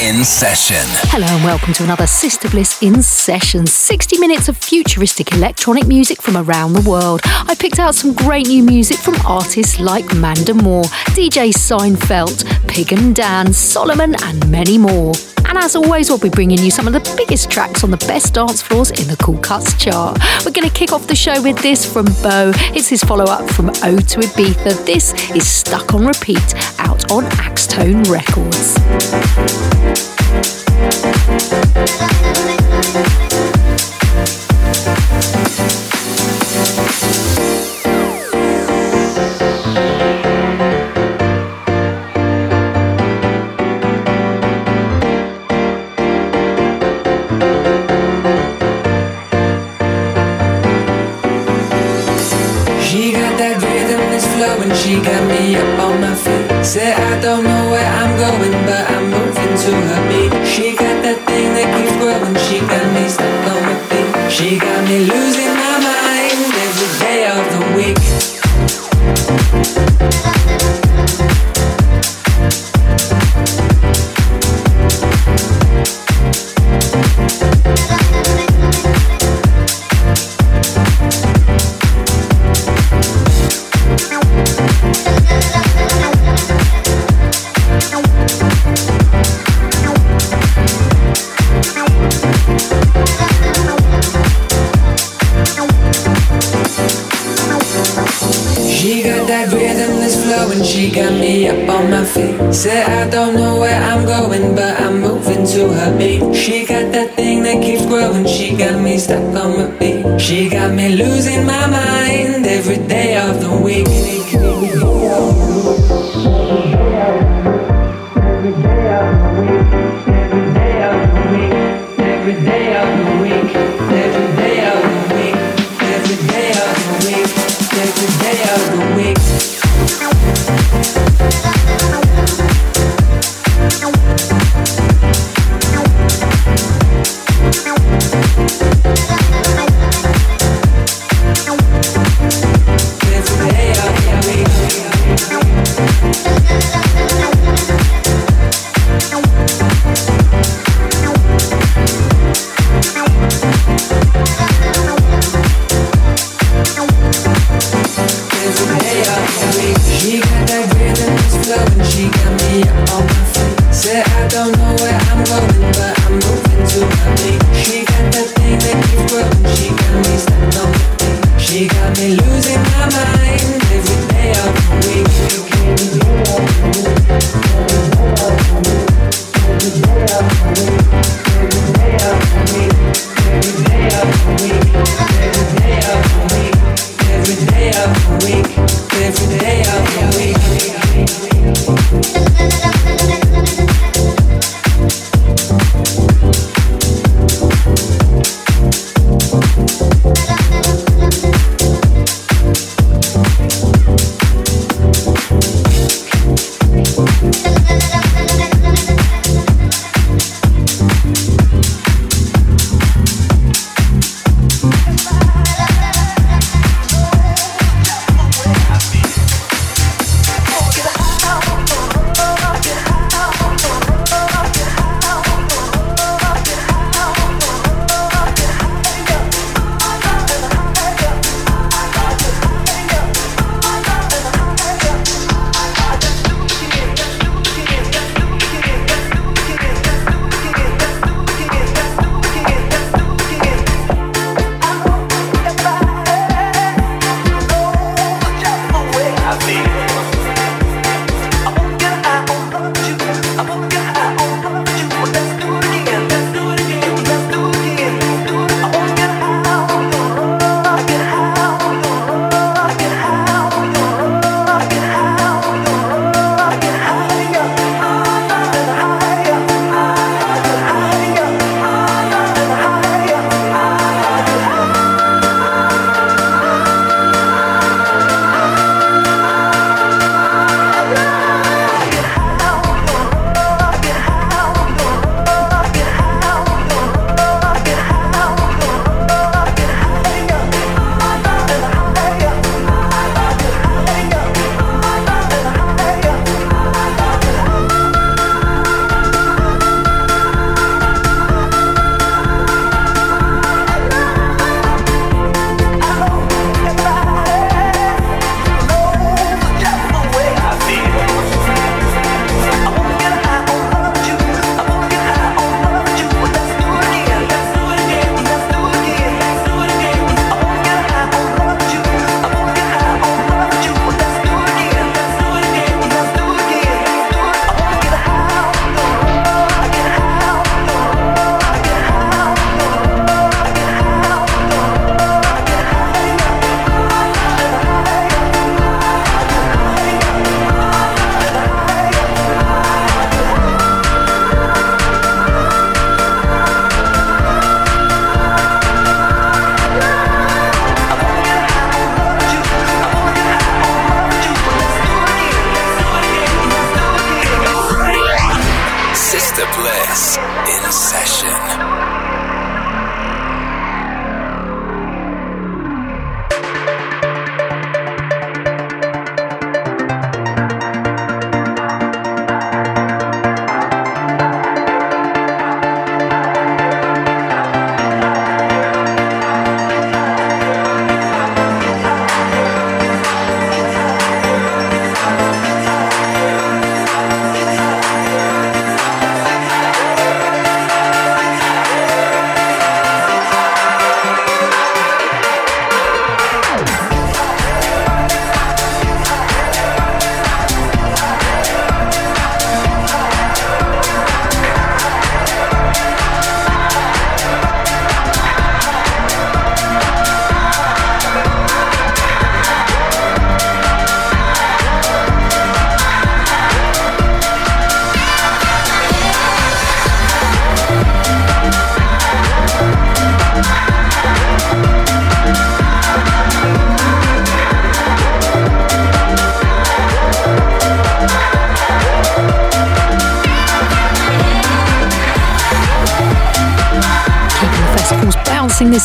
In session. Hello and welcome to another Sister Bliss in session. 60 minutes of futuristic electronic music from around the world. I picked out some great new music from artists like Manda Moor, DJ Seinfeld, Pig and Dan, Solomun, and many more. And as always, we'll be bringing you some of the biggest tracks on the best dance floors in the Cool Cuts chart. We're going to kick off the show with this from Bo. It's his follow up from O to Ibiza. This is Stuck on Repeat out on Axtone Records. I don't know where I'm going, but I'm moving to her beat.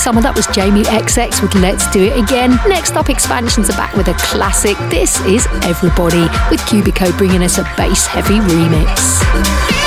Summer. That was Jamie XX with Let's Do It Again. Next up, Expansions are back with a classic. This is Everybody with Cubico bringing us a bass heavy remix.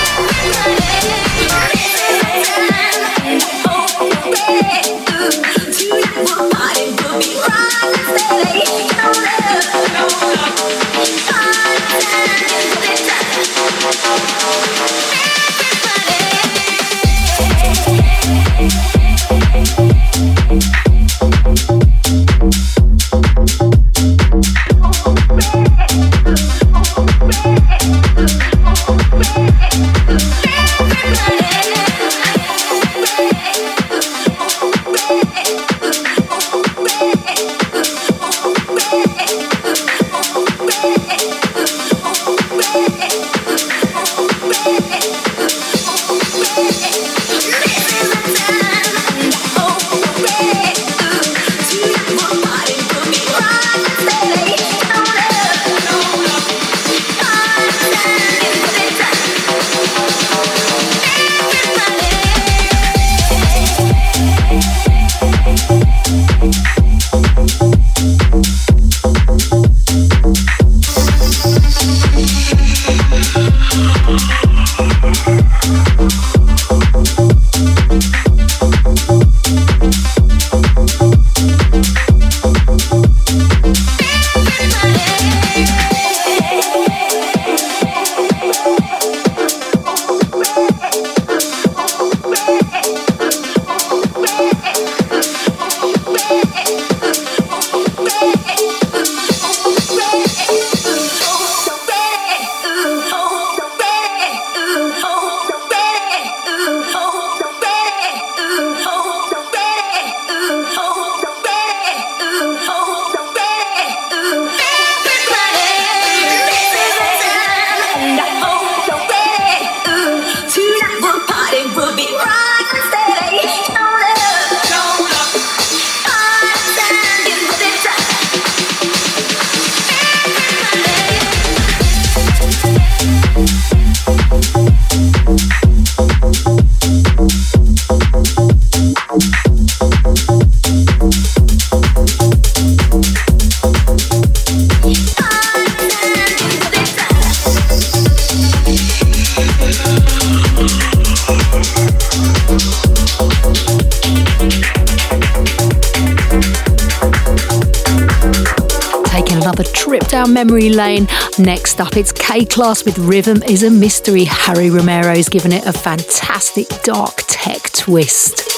Memory lane. Next up, it's K-Klass with Rhythm is a Mystery. Harry Romero's given it a fantastic dark tech twist.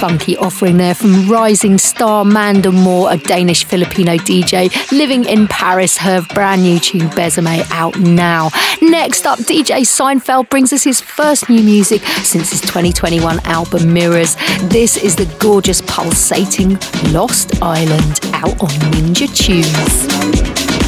Offering there from rising star Manda Moor, a Danish Filipino DJ living in Paris. Her brand new tune Besame out now. Next up, DJ Seinfeld brings us his first new music since his 2021 album Mirrors. This is the gorgeous pulsating Lost Island out on Ninja Tunes.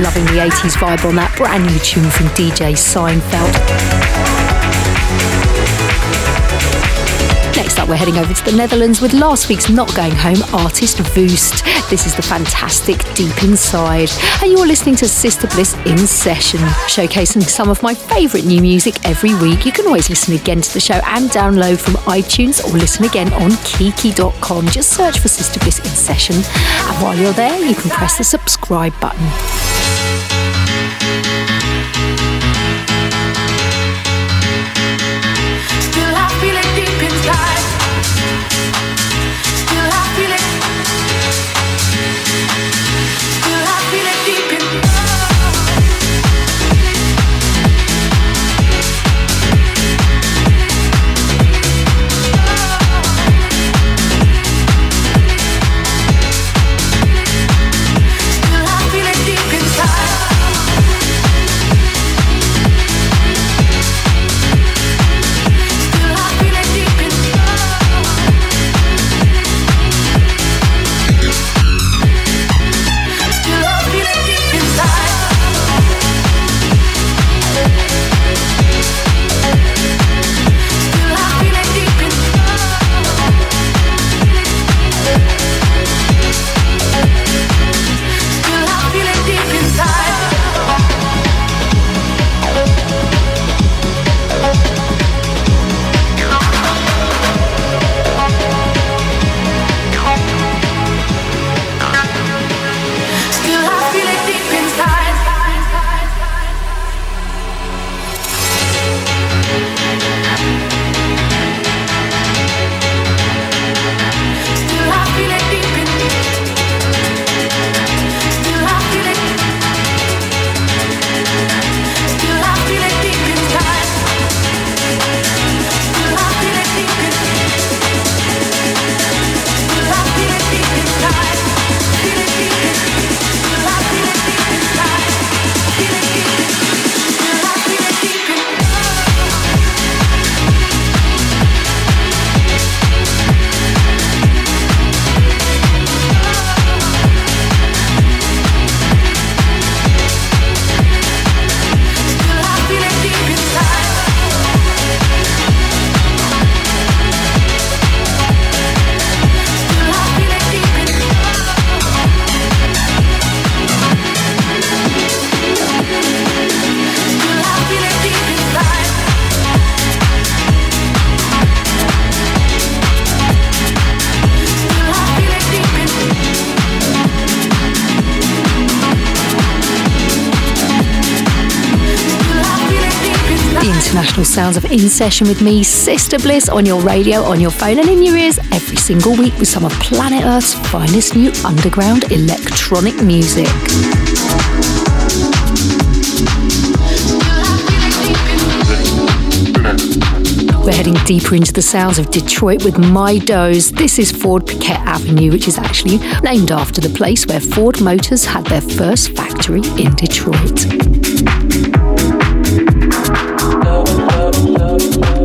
Loving the 80s vibe on that brand new tune from DJ Seinfeld. Next up, we're heading over to the Netherlands with last week's Not Going Home artist Voost. This is the fantastic Deep Inside, and you're listening to Sister Bliss in session, showcasing some of my favourite new music every week. You can always listen again to the show and download from iTunes or listen again on kiki.com. Just search for Sister Bliss in session, and while you're there, you can press the subscribe button. Of In Session with me, Sister Bliss, on your radio, on your phone, and in your ears every single week with some of planet Earth's finest new underground electronic music. We're heading deeper into the sounds of Detroit with My Doze. This is Ford Piquette Avenue, which is actually named after the place where Ford Motors had their first factory in Detroit love.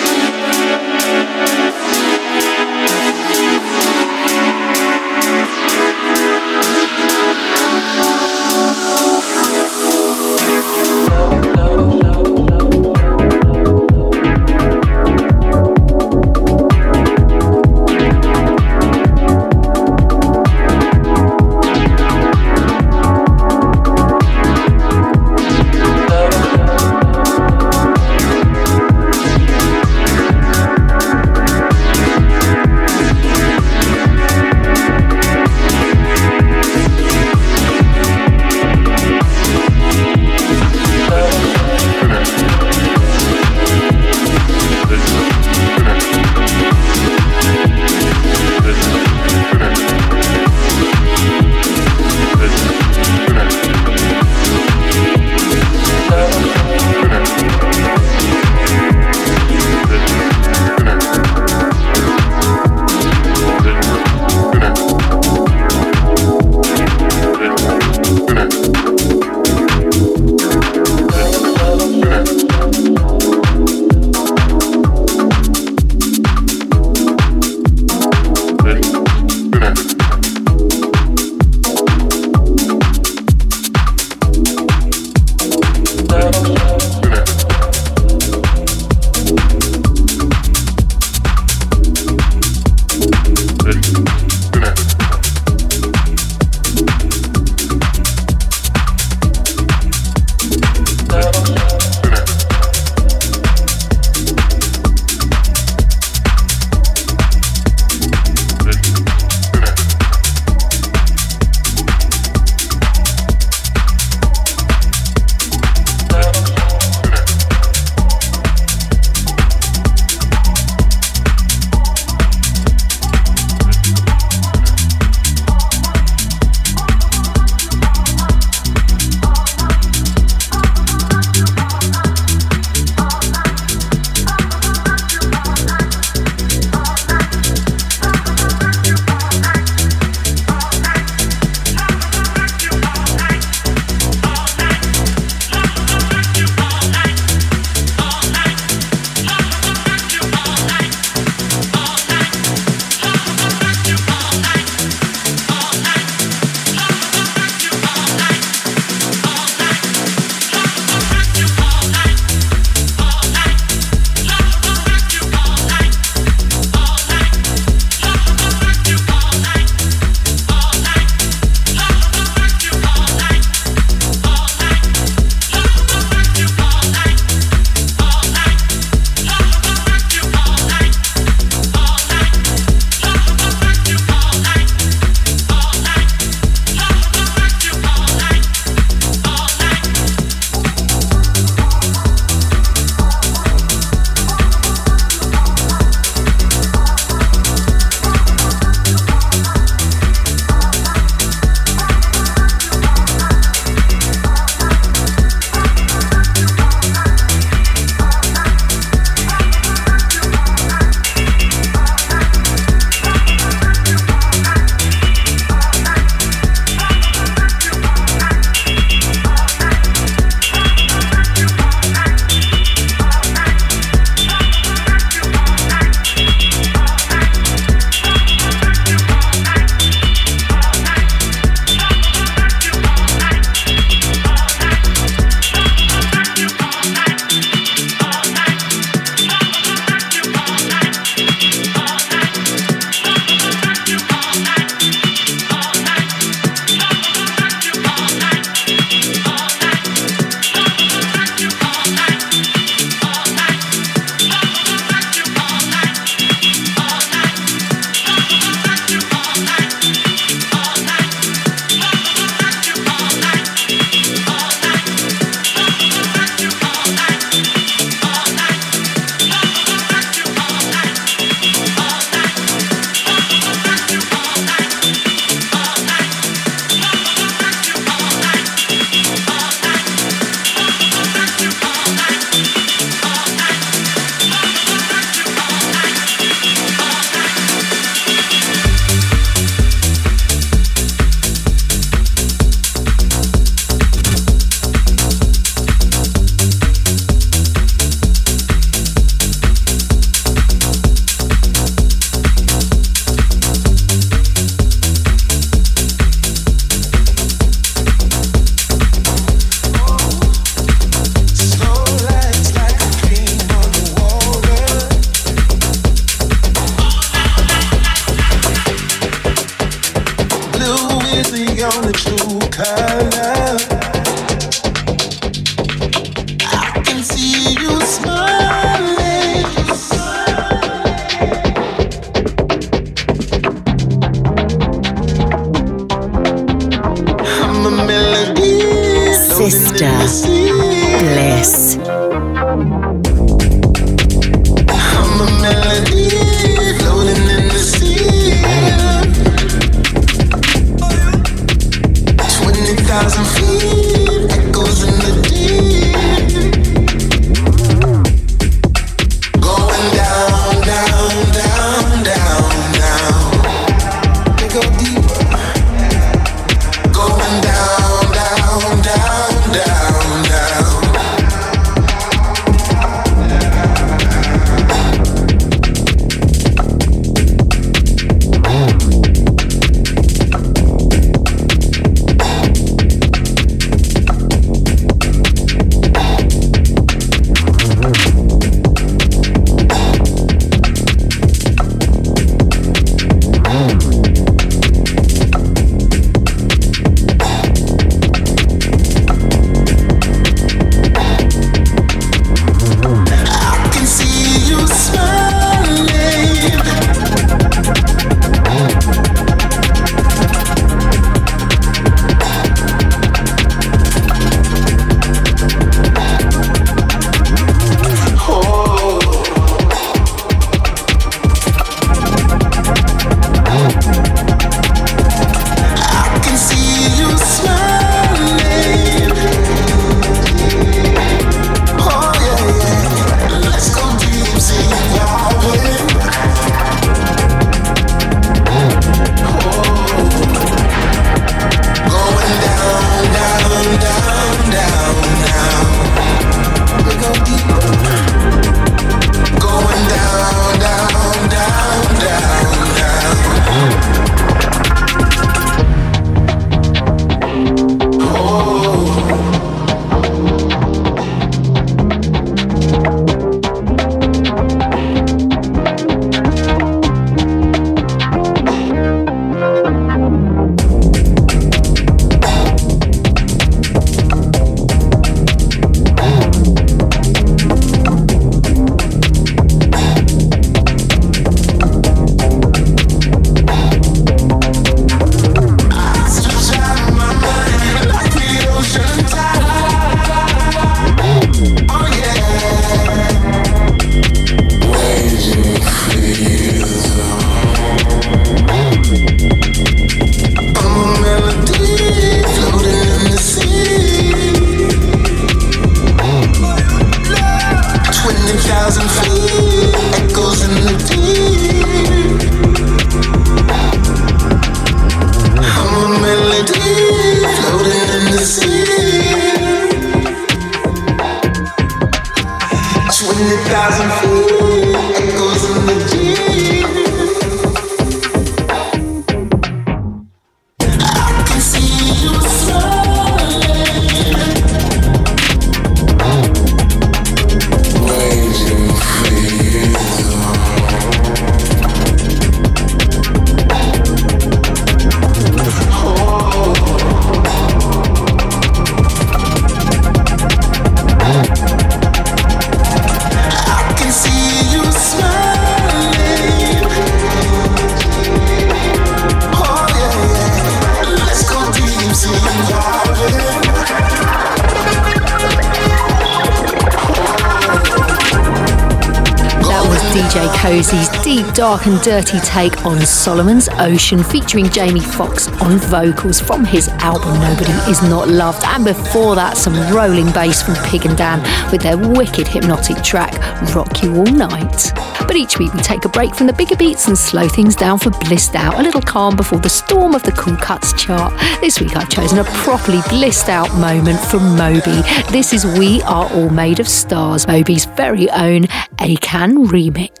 Dark and dirty take on Solomun's Ocean, featuring Jamie Foxx on vocals from his album Nobody Is Not Loved. And before that, some rolling bass from Pig and Dan with their wicked hypnotic track, Rock You All Night. But each week we take a break from the bigger beats and slow things down for Blissed Out, a little calm before the storm of the Cool Cuts chart. This week I've chosen a properly blissed out moment from Moby. This is We Are All Made of Stars, Moby's very own Akan remix.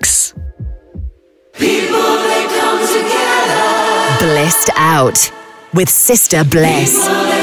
Out with Sister Bliss.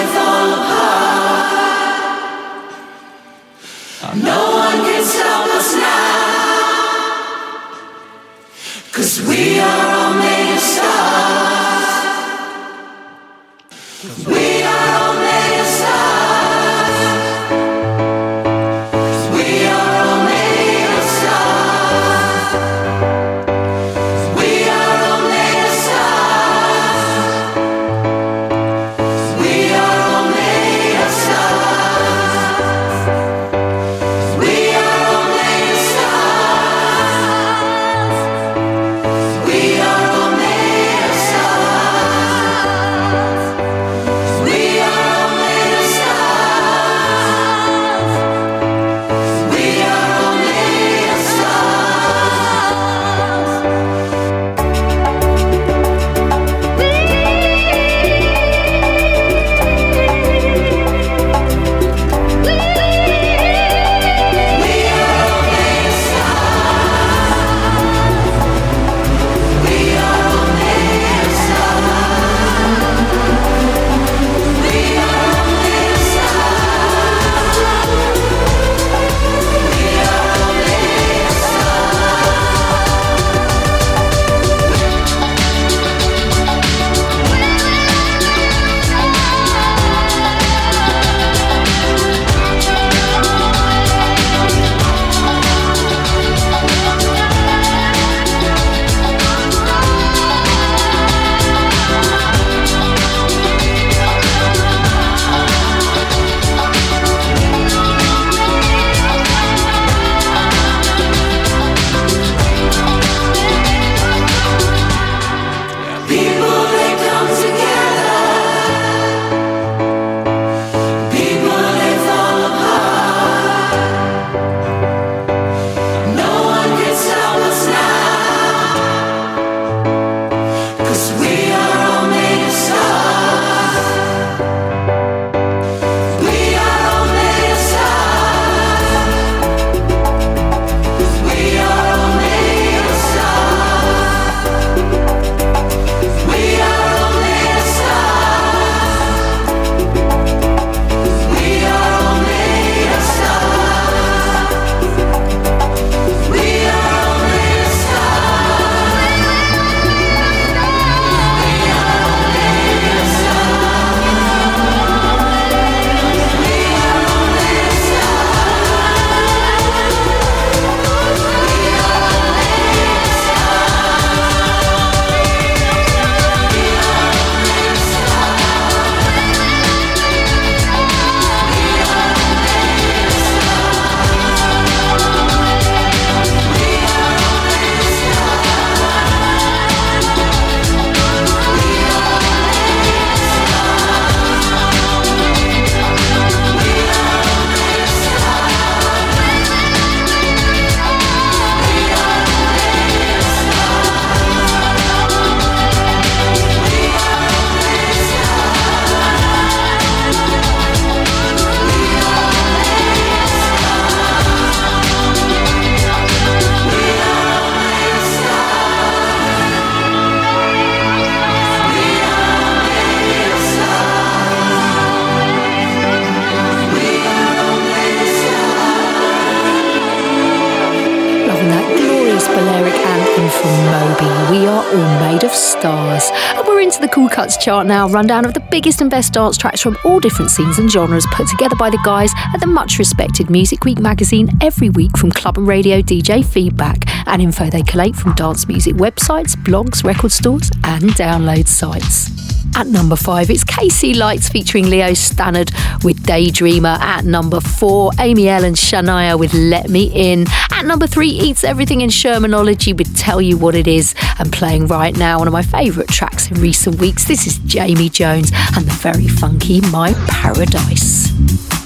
Chart now. Rundown of the biggest and best dance tracks from all different scenes and genres put together by the guys at the much respected Music Week magazine every week from club and radio DJ feedback and info they collate from dance music websites, blogs, record stores, and download sites. At number five, it's KC Lights featuring Leo Stannard with Daydreamer. At number four, Amy and Shania with Let Me In. At number three, Eats Everything in Shermanology with Tell You What It Is. And playing right now, one of my favourite tracks in recent weeks. This is Jamie Jones and the very funky My Paradise.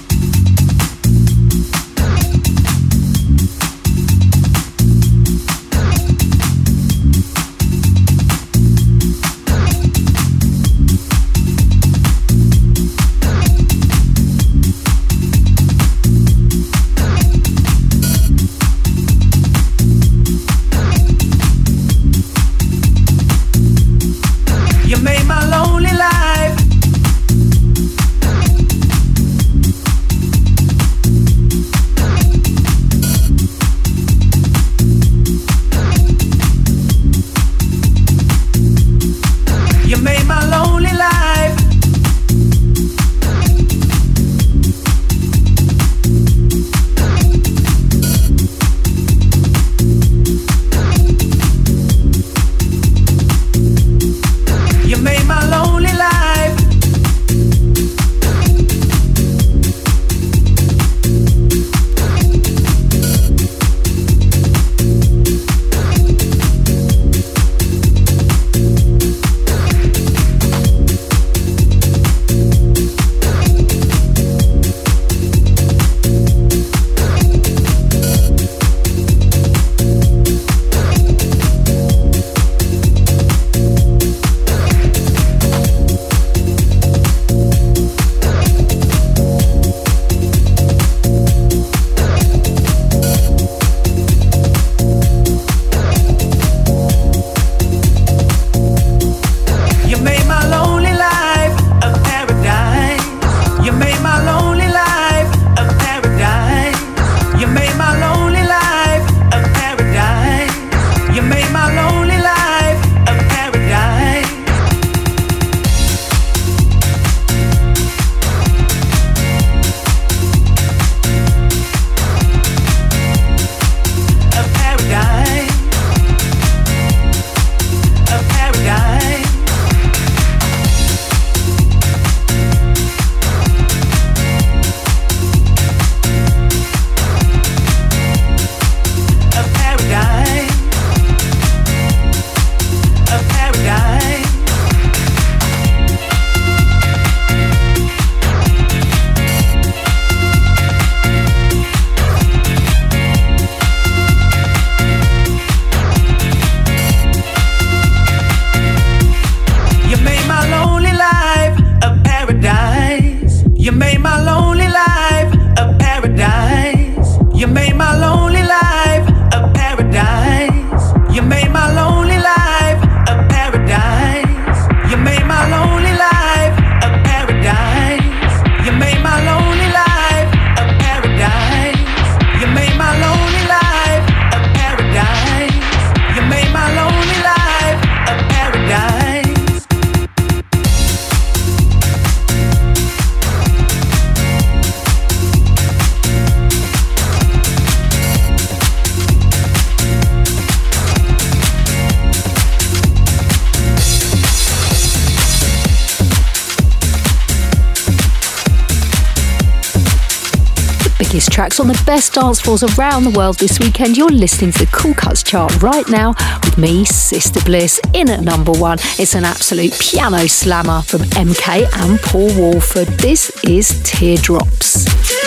Tracks on the best dance floors around the world this weekend. You're listening to the Cool Cuts chart right now with me, Sister Bliss. In at number one, it's an absolute piano slammer from MK and Paul Woolford. This is Teardrops.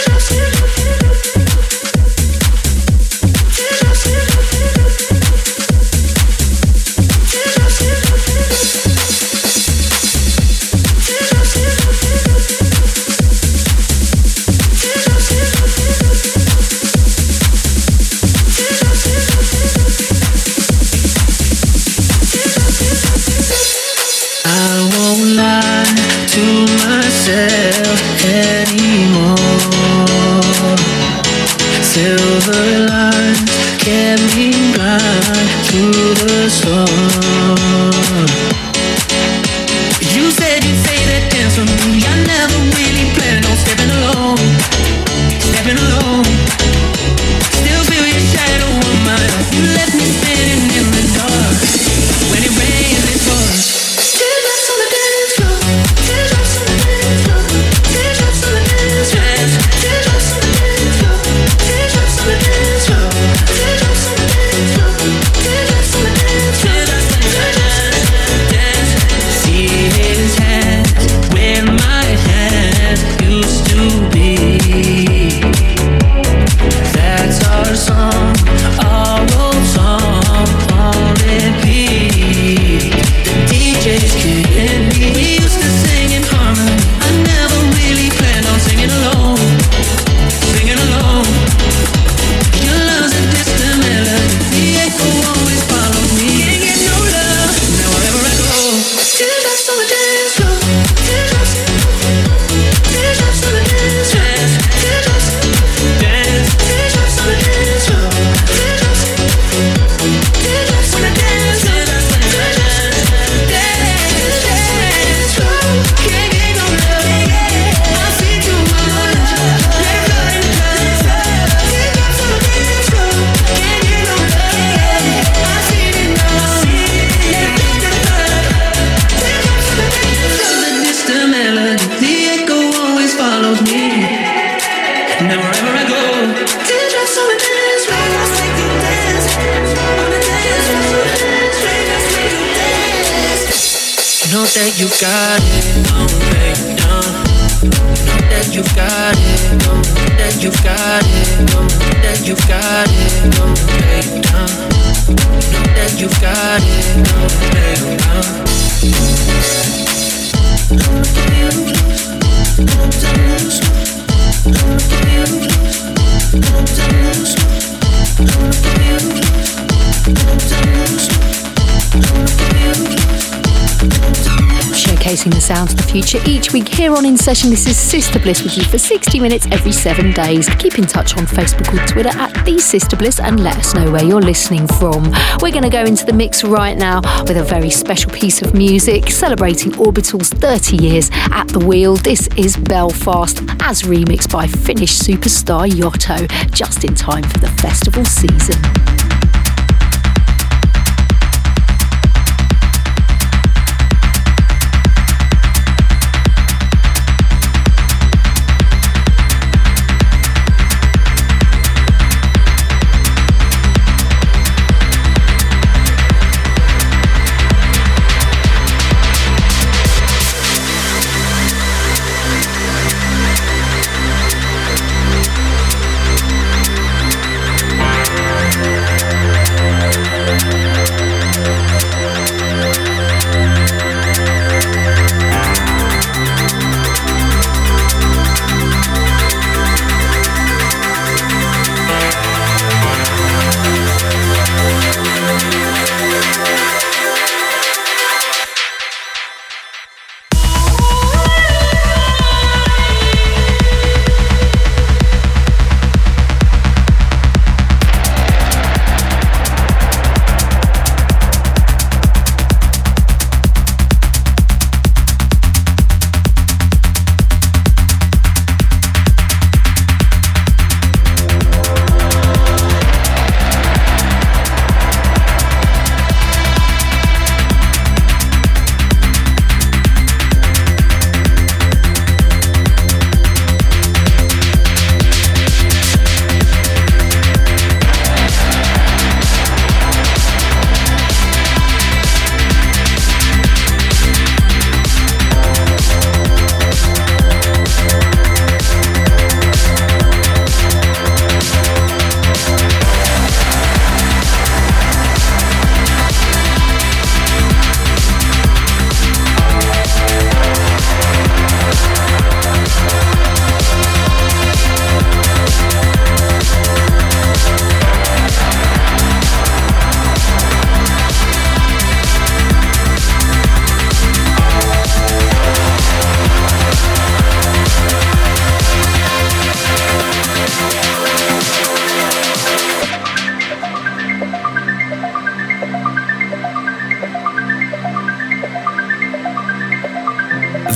each week here on In Session. This is Sister Bliss with you for 60 minutes every seven days. Keep in touch on Facebook or Twitter at The Sister Bliss and let us know where you're listening from. We're going to go into the mix right now with a very special piece of music celebrating Orbital's 30 years at the wheel. This is Belfast, as remixed by Finnish superstar Yotto, just in time for the festival season.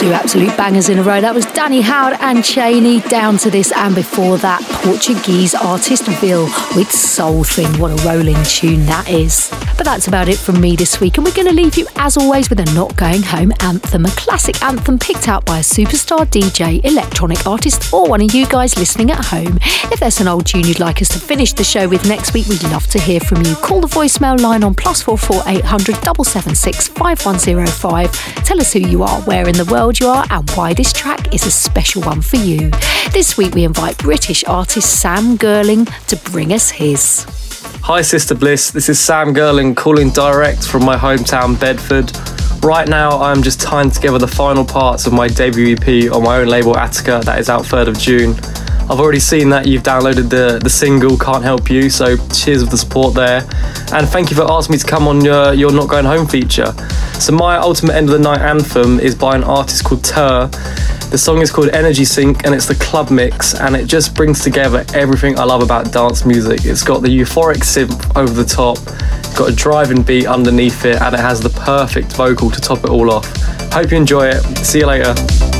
Two absolute bangers in a row. That was Danny Howard and Cheney down to this, and before that, Portuguese artist Bill with Soul Thing. What a rolling tune that is. But that's about it from me this week, and we're going to leave you, as always, with a Not Going Home anthem, a classic anthem picked out by a superstar DJ, electronic artist, or one of you guys listening at home. If there's an old tune you'd like us to finish the show with next week, we'd love to hear from you. Call the voicemail line on plus four four eight hundred double seven six five one zero five. Tell us who you are, where in the world you are, and why this track is a special one for you. This week we invite British artist Sam Girling to bring us his. Hi, Sister Bliss. This is Sam Girling calling direct from my hometown, Bedford. Right now, I'm just tying together the final parts of my debut EP on my own label, Attica, that is out 3rd of June. I've already seen that you've downloaded the, the single Can't Help You, so cheers for the support there. And thank you for asking me to come on your, your Not Going Home feature. So, my ultimate end of the night anthem is by an artist called Tur. The song is called Energy Sync and it's the club mix, and it just brings together everything I love about dance music. It's got the euphoric synth over the top, got a driving beat underneath it, and it has the perfect vocal to top it all off. Hope you enjoy it. See you later.